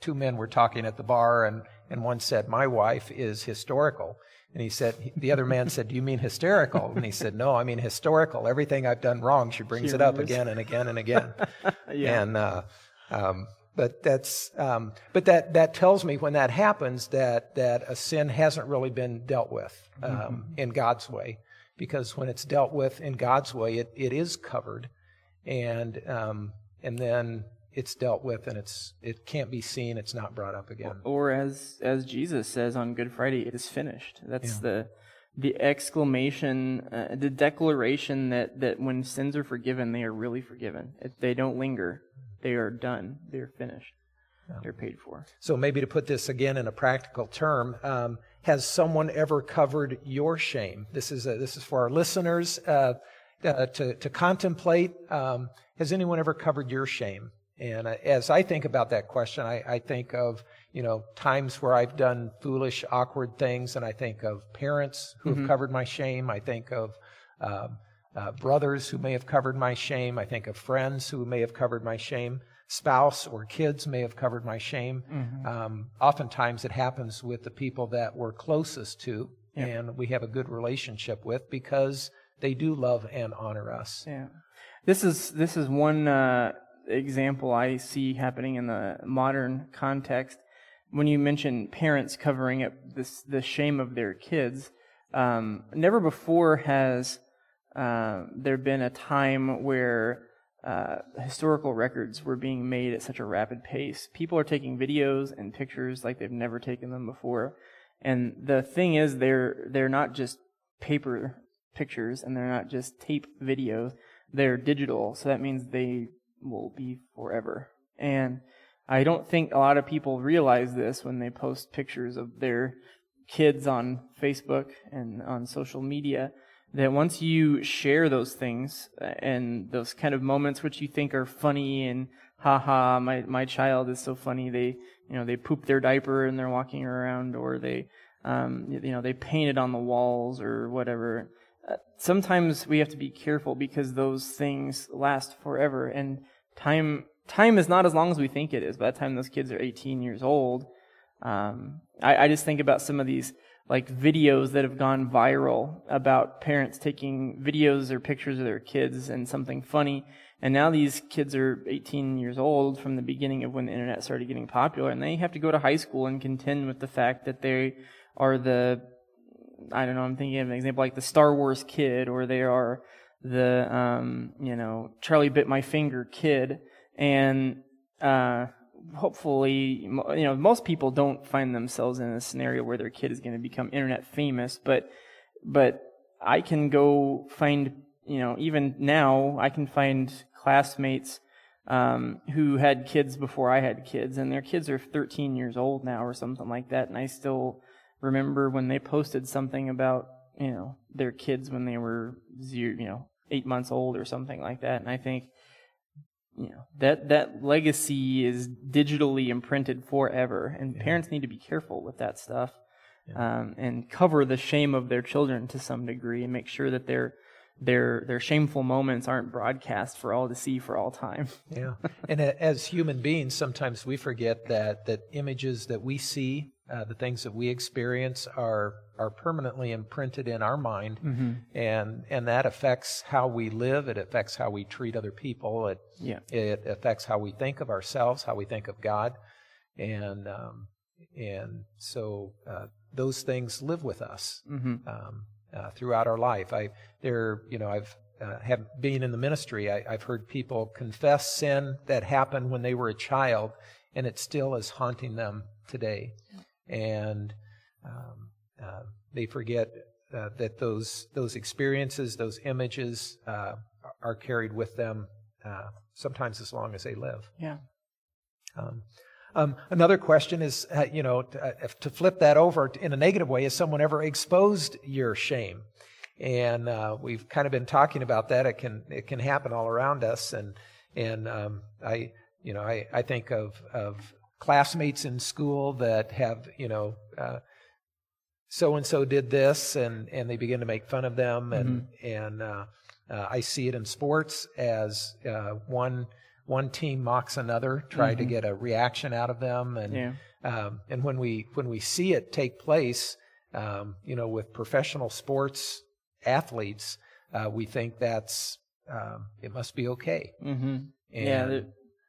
two men were talking at the bar, and and one said, "My wife is historical." And he said, the other man said, Do you mean hysterical? And he said, No, I mean historical. Everything I've done wrong, she brings she it up again and again and again. yeah. And, uh, um, but that's, um, but that, that tells me when that happens that, that a sin hasn't really been dealt with, um, mm-hmm. in God's way. Because when it's dealt with in God's way, it, it is covered. And, um, and then it's dealt with and it's it can't be seen it's not brought up again or as as jesus says on good friday it is finished that's yeah. the the exclamation uh, the declaration that that when sins are forgiven they are really forgiven if they don't linger they are done they're finished yeah. they're paid for so maybe to put this again in a practical term um, has someone ever covered your shame this is a, this is for our listeners uh, uh, to, to contemplate um, has anyone ever covered your shame and as I think about that question, I, I, think of you know times where I've done foolish, awkward things, and I think of parents who mm-hmm. have covered my shame. I think of um, uh, brothers who may have covered my shame. I think of friends who may have covered my shame. Spouse or kids may have covered my shame. Mm-hmm. Um, oftentimes, it happens with the people that we're closest to, yeah. and we have a good relationship with because they do love and honor us. Yeah, this is this is one. Uh example I see happening in the modern context. When you mention parents covering up this the shame of their kids, um, never before has uh, there been a time where uh, historical records were being made at such a rapid pace. People are taking videos and pictures like they've never taken them before. And the thing is, they're they're not just paper pictures and they're not just tape videos. They're digital, so that means they will be forever. And I don't think a lot of people realize this when they post pictures of their kids on Facebook and on social media. That once you share those things uh, and those kind of moments which you think are funny and haha, my, my child is so funny, they, you know, they poop their diaper and they're walking around or they, um, you know, they painted on the walls or whatever. Uh, sometimes we have to be careful because those things last forever and time time is not as long as we think it is. By the time those kids are 18 years old, um, I, I just think about some of these like videos that have gone viral about parents taking videos or pictures of their kids and something funny. And now these kids are 18 years old from the beginning of when the internet started getting popular, and they have to go to high school and contend with the fact that they are the, I don't know, I'm thinking of an example like the Star Wars kid, or they are the um, you know Charlie bit my finger kid, and uh, hopefully you know most people don't find themselves in a scenario where their kid is going to become internet famous, but but I can go find you know even now I can find classmates um, who had kids before I had kids, and their kids are 13 years old now or something like that, and I still remember when they posted something about you know their kids when they were zero, you know eight months old or something like that. And I think you know that that legacy is digitally imprinted forever, and yeah. parents need to be careful with that stuff. Yeah. Um, and cover the shame of their children to some degree, and make sure that their their their shameful moments aren't broadcast for all to see for all time. yeah, and as human beings, sometimes we forget that that images that we see uh, the things that we experience are are permanently imprinted in our mind, mm-hmm. and and that affects how we live. It affects how we treat other people. It yeah. it affects how we think of ourselves, how we think of God, and um, and so uh, those things live with us mm-hmm. um, uh, throughout our life. I there you know I've uh, have being in the ministry, I, have heard people confess sin that happened when they were a child, and it still is haunting them today and um, uh, they forget uh, that those those experiences, those images, uh, are carried with them uh, sometimes as long as they live. Yeah. Um, Um, another question is, uh, you know, to, uh, to, flip that over in a negative way, has someone ever exposed your shame? And uh, we've kind of been talking about that. It can it can happen all around us, and and um, I you know I, I think of of classmates in school that have you know so and so did this, and and they begin to make fun of them, and mm-hmm. and uh, uh, I see it in sports as uh, one one team mocks another, try mm-hmm. to get a reaction out of them, and yeah. um, and when we when we see it take place, um, you know, with professional sports athletes, uh, we think that's um, it must be okay. Mm-hmm. yeah,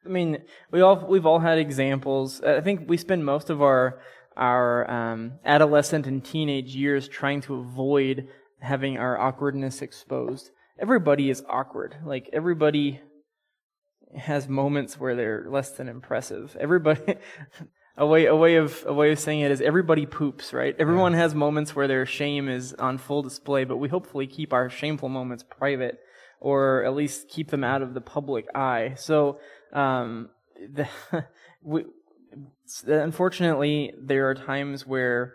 I mean, we all we've all had examples. I think we spend most of our our um, adolescent and teenage years trying to avoid having our awkwardness exposed. Everybody is awkward. Like everybody has moments where they're less than impressive. Everybody, a way a way of a way of saying it is everybody poops, right? Everyone yeah. has moments where their shame is on full display, but we hopefully keep our shameful moments private, or at least keep them out of the public eye. So, um, the, we, unfortunately, there are times where.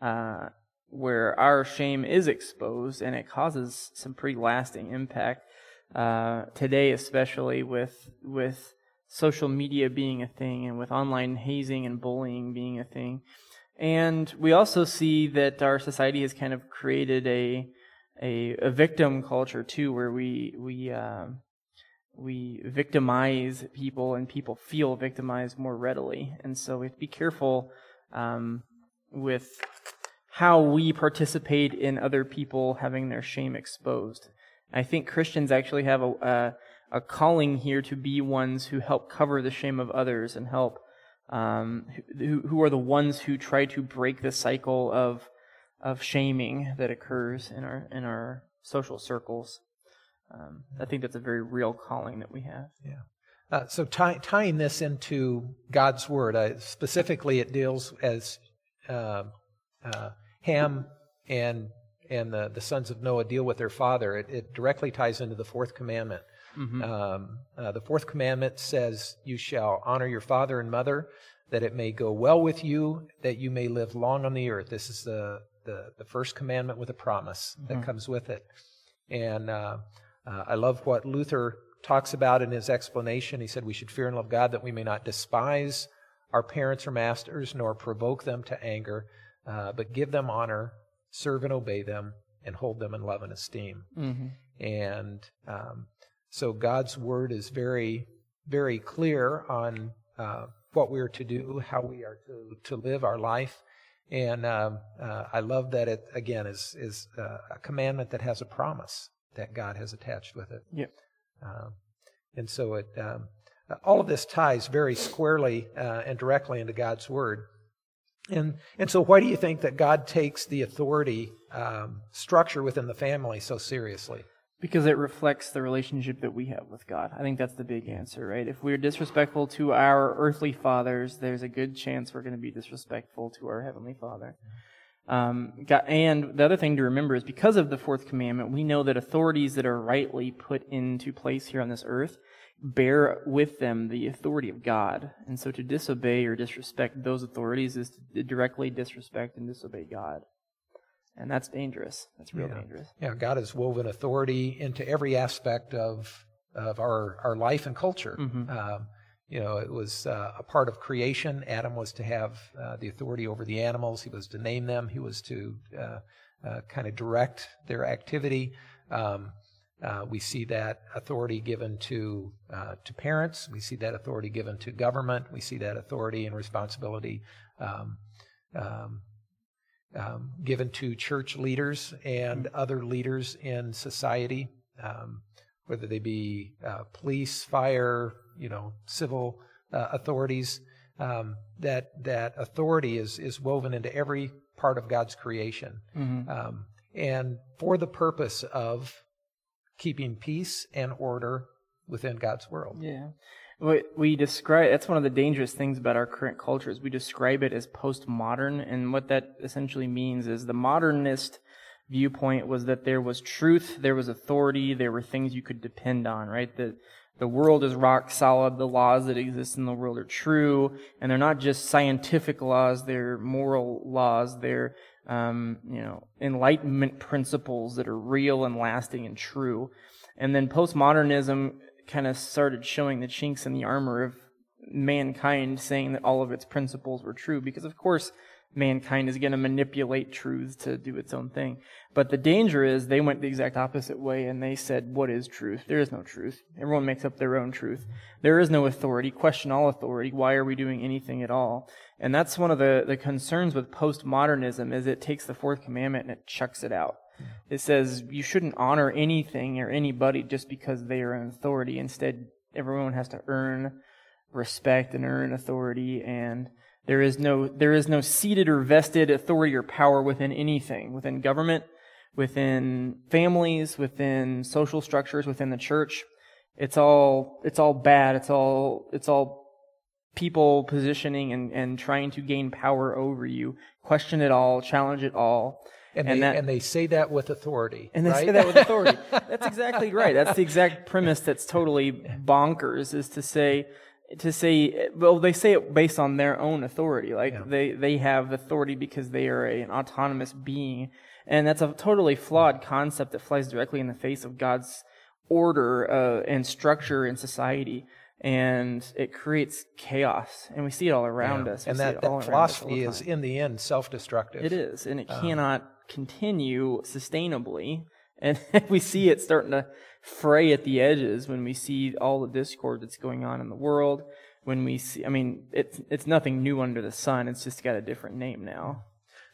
Uh, where our shame is exposed and it causes some pretty lasting impact uh, today, especially with with social media being a thing and with online hazing and bullying being a thing. And we also see that our society has kind of created a a, a victim culture too, where we we uh, we victimize people and people feel victimized more readily. And so we have to be careful um, with how we participate in other people having their shame exposed. I think Christians actually have a, a, a calling here to be ones who help cover the shame of others and help um, who, who are the ones who try to break the cycle of of shaming that occurs in our in our social circles. Um, I think that's a very real calling that we have. Yeah. Uh, so tie, tying this into God's word, uh, specifically, it deals as uh, uh Ham and and the, the sons of Noah deal with their father, it, it directly ties into the fourth commandment. Mm-hmm. Um, uh, the fourth commandment says, You shall honor your father and mother, that it may go well with you, that you may live long on the earth. This is the, the, the first commandment with a promise mm-hmm. that comes with it. And uh, I love what Luther talks about in his explanation. He said, We should fear and love God that we may not despise our parents or masters, nor provoke them to anger, uh, but give them honor serve and obey them, and hold them in love and esteem. Mm-hmm. And um, so God's word is very, very clear on uh, what we are to do, how we are to, to live our life. And um, uh, I love that it, again, is, is uh, a commandment that has a promise that God has attached with it. Yep. Um, and so it, um, all of this ties very squarely uh, and directly into God's word. And, and so, why do you think that God takes the authority um, structure within the family so seriously? Because it reflects the relationship that we have with God. I think that's the big answer, right? If we're disrespectful to our earthly fathers, there's a good chance we're going to be disrespectful to our heavenly Father. Um, God, and the other thing to remember is because of the fourth commandment, we know that authorities that are rightly put into place here on this earth bear with them the authority of God. And so to disobey or disrespect those authorities is to directly disrespect and disobey God. And that's dangerous. That's real yeah. dangerous. Yeah, God has woven authority into every aspect of of our, our life and culture. Mm-hmm. Um, you know, it was uh, a part of creation. Adam was to have uh, the authority over the animals. He was to name them. He was to uh, uh kind of direct their activity. Um, uh, we see that authority given to uh, to parents. We see that authority given to government. We see that authority and responsibility um, um, um, given to church leaders and other leaders in society, um, whether they be uh, police, fire, you know, civil uh, authorities. Um, that that authority is is woven into every part of God's creation, mm-hmm. Um, and for the purpose of keeping peace and order within God's world. Yeah. We, we describe that's one of the dangerous things about our current culture is we describe it as postmodern, and what that essentially means is the modernist viewpoint was that there was truth, there was authority, there were things you could depend on, right? That the world is rock solid. The laws that exist in the world are true, and they're not just scientific laws; they're moral laws. They're um, you know enlightenment principles that are real and lasting and true. And then postmodernism kind of started showing the chinks in the armor of mankind, saying that all of its principles were true, because of course mankind is going to manipulate truth to do its own thing. But the danger is they went the exact opposite way and they said, What is truth? There is no truth. Everyone makes up their own truth. There is no authority. Question all authority. Why are we doing anything at all? And that's one of the, the concerns with postmodernism is it takes the fourth commandment and it chucks it out. It says you shouldn't honor anything or anybody just because they are an authority. Instead, everyone has to earn respect and earn authority and there is no, there is no seated or vested authority or power within anything, within government, within families, within social structures, within the church. It's all, it's all bad. It's all, it's all people positioning and, and trying to gain power over you. Question it all, challenge it all. And, and, they, that, and they say that with authority. And they right? say that with authority. that's exactly right. That's the exact premise that's totally bonkers is to say, to say well they say it based on their own authority like yeah. they they have authority because they are a, an autonomous being. And that's a totally flawed concept that flies directly in the face of god's order uh, and structure in society. And it creates chaos. And we see it all around yeah. us. We and that, that philosophy is in the end self-destructive. It is. And it um, cannot continue sustainably. And we see it starting to fray at the edges when we see all the discord that's going on in the world. When we see, I mean, it's, it's nothing new under the sun. It's just got a different name now.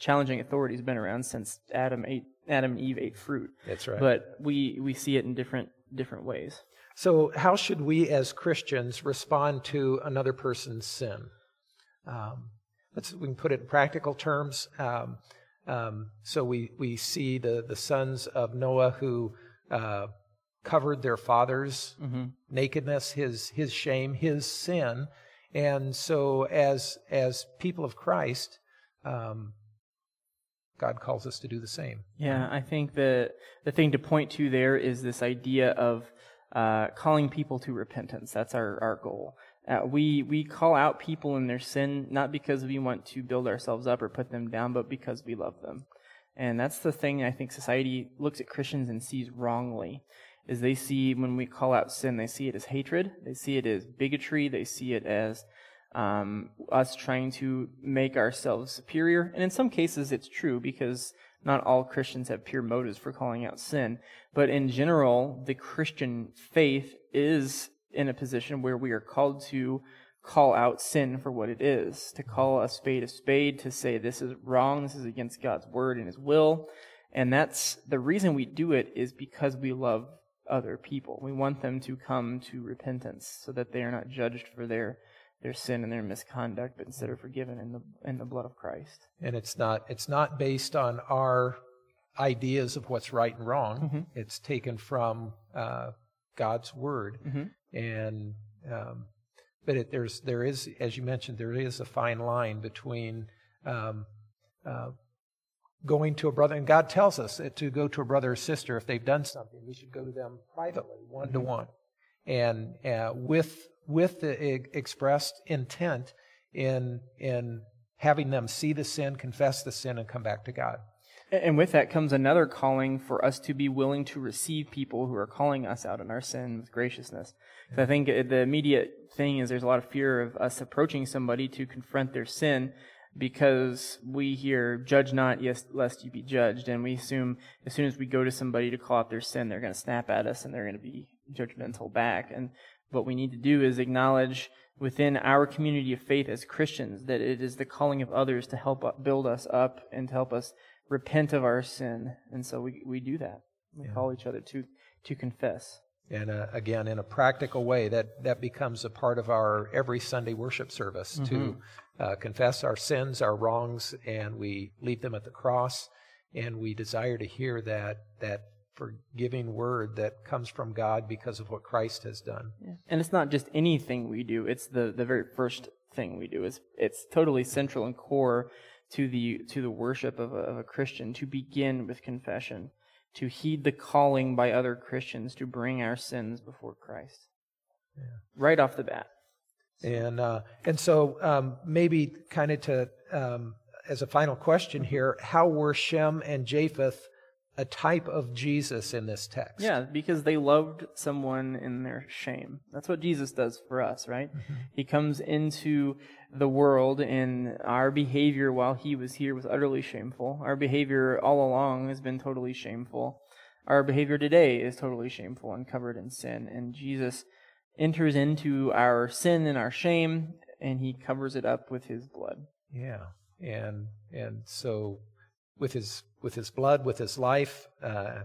Challenging authority has been around since Adam ate, Adam and Eve ate fruit. That's right. But we, we see it in different, different ways. So, how should we as Christians respond to another person's sin? Um, let's we can put it in practical terms. Um, um, so we we see the the sons of Noah who uh, covered their father's mm-hmm. nakedness, his his shame, his sin, and so as as people of Christ, um, God calls us to do the same. Yeah, I think the the thing to point to there is this idea of uh, calling people to repentance. That's our our goal. Uh, we we call out people in their sin not because we want to build ourselves up or put them down, but because we love them. And that's the thing I think society looks at Christians and sees wrongly is they see when we call out sin, they see it as hatred, they see it as bigotry, they see it as um, us trying to make ourselves superior. And in some cases, it's true because not all Christians have pure motives for calling out sin. But in general, the Christian faith is in a position where we are called to call out sin for what it is, to call a spade a spade, to say this is wrong, this is against God's word and his will. And that's the reason we do it is because we love other people. We want them to come to repentance so that they are not judged for their their sin and their misconduct, but instead are forgiven in the in the blood of Christ. And it's not it's not based on our ideas of what's right and wrong. Mm-hmm. It's taken from uh, God's word, mm-hmm. and um, but it, there's there is as you mentioned there is a fine line between um, uh, going to a brother, and God tells us to go to a brother or sister if they've done something. We should go to them privately, one to one, and uh, with with the expressed intent in in having them see the sin, confess the sin, and come back to God. And with that comes another calling for us to be willing to receive people who are calling us out in our sin with graciousness. I think the immediate thing is there's a lot of fear of us approaching somebody to confront their sin because we hear judge not yes lest you be judged. And we assume as soon as we go to somebody to call out their sin they're going to snap at us and they're going to be judgmental back. And what we need to do is acknowledge within our community of faith as Christians that it is the calling of others to help build us up and to help us repent of our sin. And so we, we do that. We yeah. call each other to to confess and uh, again in a practical way that that becomes a part of our every sunday worship service mm-hmm. to uh, confess our sins, our wrongs, and we leave them at the cross. And we desire to hear that that forgiving word that comes from God because of what Christ has done. Yeah. And it's not just anything we do; it's the the very first thing we do. It's it's totally central and core to the to the worship of a, of a Christian to begin with confession, to heed the calling by other Christians to bring our sins before Christ. right off the bat. And uh, and so um, maybe kind of to um, as a final question here, how were Shem and Japheth a type of Jesus in this text? Yeah, because they loved someone in their shame. That's what Jesus does for us, right? Mm-hmm. He comes into the world, and our behavior while he was here was utterly shameful. Our behavior all along has been totally shameful. Our behavior today is totally shameful and covered in sin. And Jesus enters into our sin and our shame, and he covers it up with his blood. Yeah, and and so with his with his blood, with his life, uh,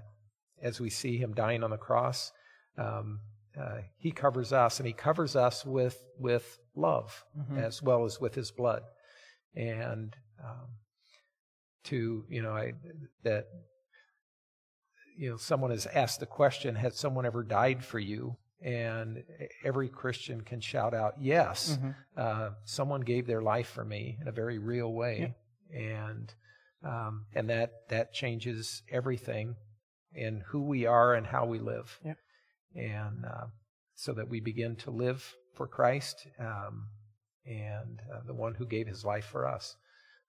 as we see him dying on the cross, um, uh, he covers us, and he covers us with with love mm-hmm. as well as with his blood, and um, to you know I, that you know someone has asked the question, has someone ever died for you? and every Christian can shout out, "Yes, mm-hmm. uh, someone gave their life for me in a very real way," yeah. and um, and that that changes everything in who we are and how we live, yeah. and uh, so that we begin to live for Christ um, and uh, the one who gave His life for us,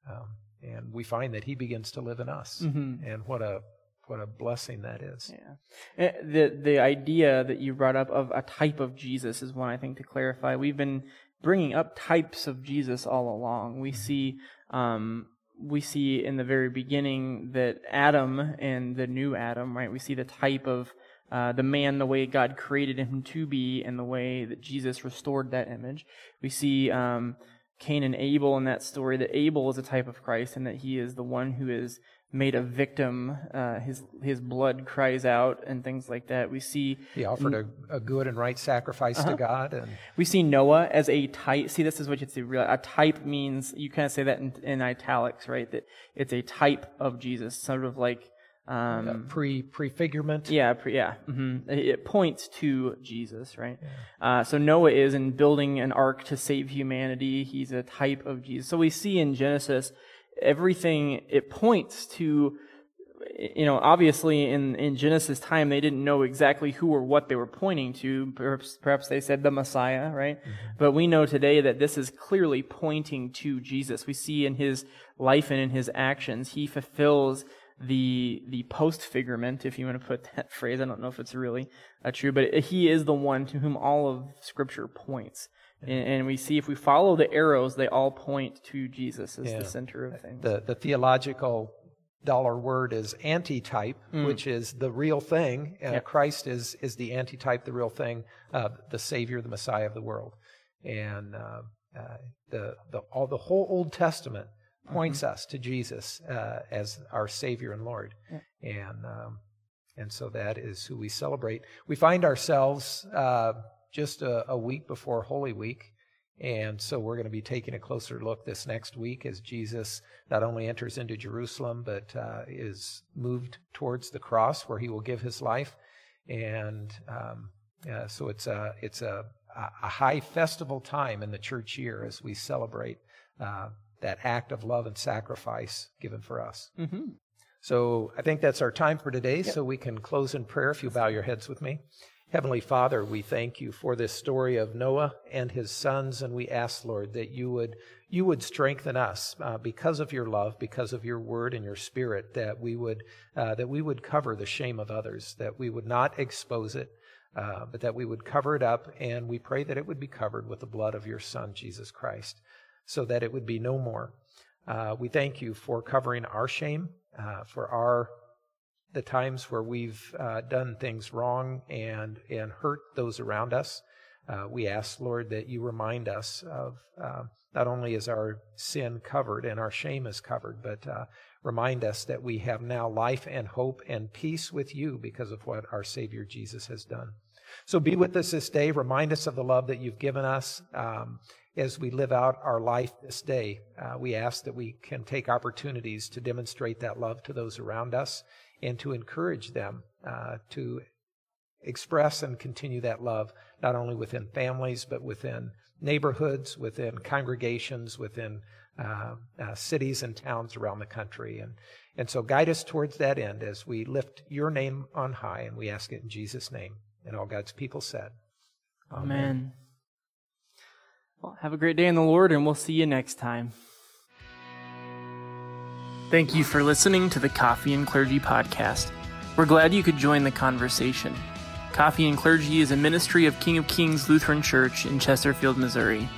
um, and we find that He begins to live in us, mm-hmm. and what a what a blessing that is. Yeah. Eh, the the idea that you brought up of a type of Jesus is one I think to clarify. We've been bringing up types of Jesus all along. We mm-hmm. see um, we see in the very beginning that Adam and the new Adam, right? We see the type of uh, the man, the way God created him to be, and the way that Jesus restored that image. We see um, Cain and Abel in that story. That Abel is a type of Christ, and that he is the one who is made a victim. Uh, his his blood cries out and things like that. We see he offered a, a good and right sacrifice uh-huh. to God, and we see Noah as a type. See, this is what you see. A type means you kind of say that in, in italics, right? That it's a type of Jesus, sort of like um, yeah, pre prefigurement. Yeah, pre, yeah. Mm-hmm. It points to Jesus, right? Yeah. Uh, so Noah is in building an ark to save humanity. He's a type of Jesus. So we see in Genesis everything, it points to, you know, obviously in, in Genesis time, they didn't know exactly who or what they were pointing to. Perhaps, perhaps they said the Messiah, right? Mm-hmm. But we know today that this is clearly pointing to Jesus. We see in his life and in his actions, he fulfills the the post figurement, if you want to put that phrase. I don't know if it's really uh, true, but he is the one to whom all of Scripture points. And, and, we see if we follow the arrows, they all point to Jesus as yeah. the center of things. The, the theological dollar word is antitype, mm. which is the real thing. Uh, Christ is, is the antitype, the real thing, uh, the Savior, the Messiah of the world. And uh, uh the, the, all, the whole Old Testament points mm-hmm. us to Jesus uh, as our Savior and Lord. Yeah. And, um, and so that is who we celebrate. We find ourselves uh, just a, a week before Holy Week. And so we're going to be taking a closer look this next week as Jesus not only enters into Jerusalem, but uh, is moved towards the cross where he will give his life. And um, uh, so it's a, it's a, a high festival time in the church year as we celebrate uh, that act of love and sacrifice given for us. Mm-hmm. So I think that's our time for today. Yep. So we can close in prayer if you bow your heads with me. Heavenly Father, we thank you for this story of Noah and his sons, and we ask, Lord, that you would you would strengthen us uh, because of your love, because of your word and your spirit, that we would uh, that we would cover the shame of others, that we would not expose it, uh, but that we would cover it up, and we pray that it would be covered with the blood of your Son, Jesus Christ, so that it would be no more. Uh, we thank you for covering our shame, uh, for our the times where we've uh, done things wrong and, and hurt those around us. Uh, we ask, Lord, that you remind us of uh, not only is our sin covered and our shame is covered, but uh, remind us that we have now life and hope and peace with you because of what our Savior Jesus has done. So be with us this day. Remind us of the love that you've given us. Um, as we live out our life this day, uh, we ask that we can take opportunities to demonstrate that love to those around us and to encourage them uh, to express and continue that love, not only within families, but within neighborhoods, within congregations, within uh, uh, cities and towns around the country. And, and so guide us towards that end as we lift your name on high, and we ask it in Jesus' name. And all God's people said, Amen. Well, have a great day in the Lord, and we'll see you next time. Thank you for listening to the Coffee and Clergy podcast. We're glad you could join the conversation. Coffee and Clergy is a ministry of King of Kings Lutheran Church in Chesterfield, Missouri.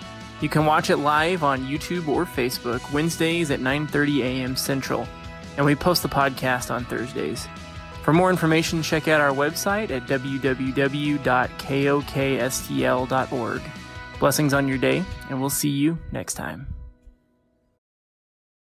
You can watch it live on YouTube or Facebook Wednesdays at 9:30 a.m. Central, and we post the podcast on Thursdays. For more information, check out our website at www.kokstl.org. Blessings on your day, and we'll see you next time.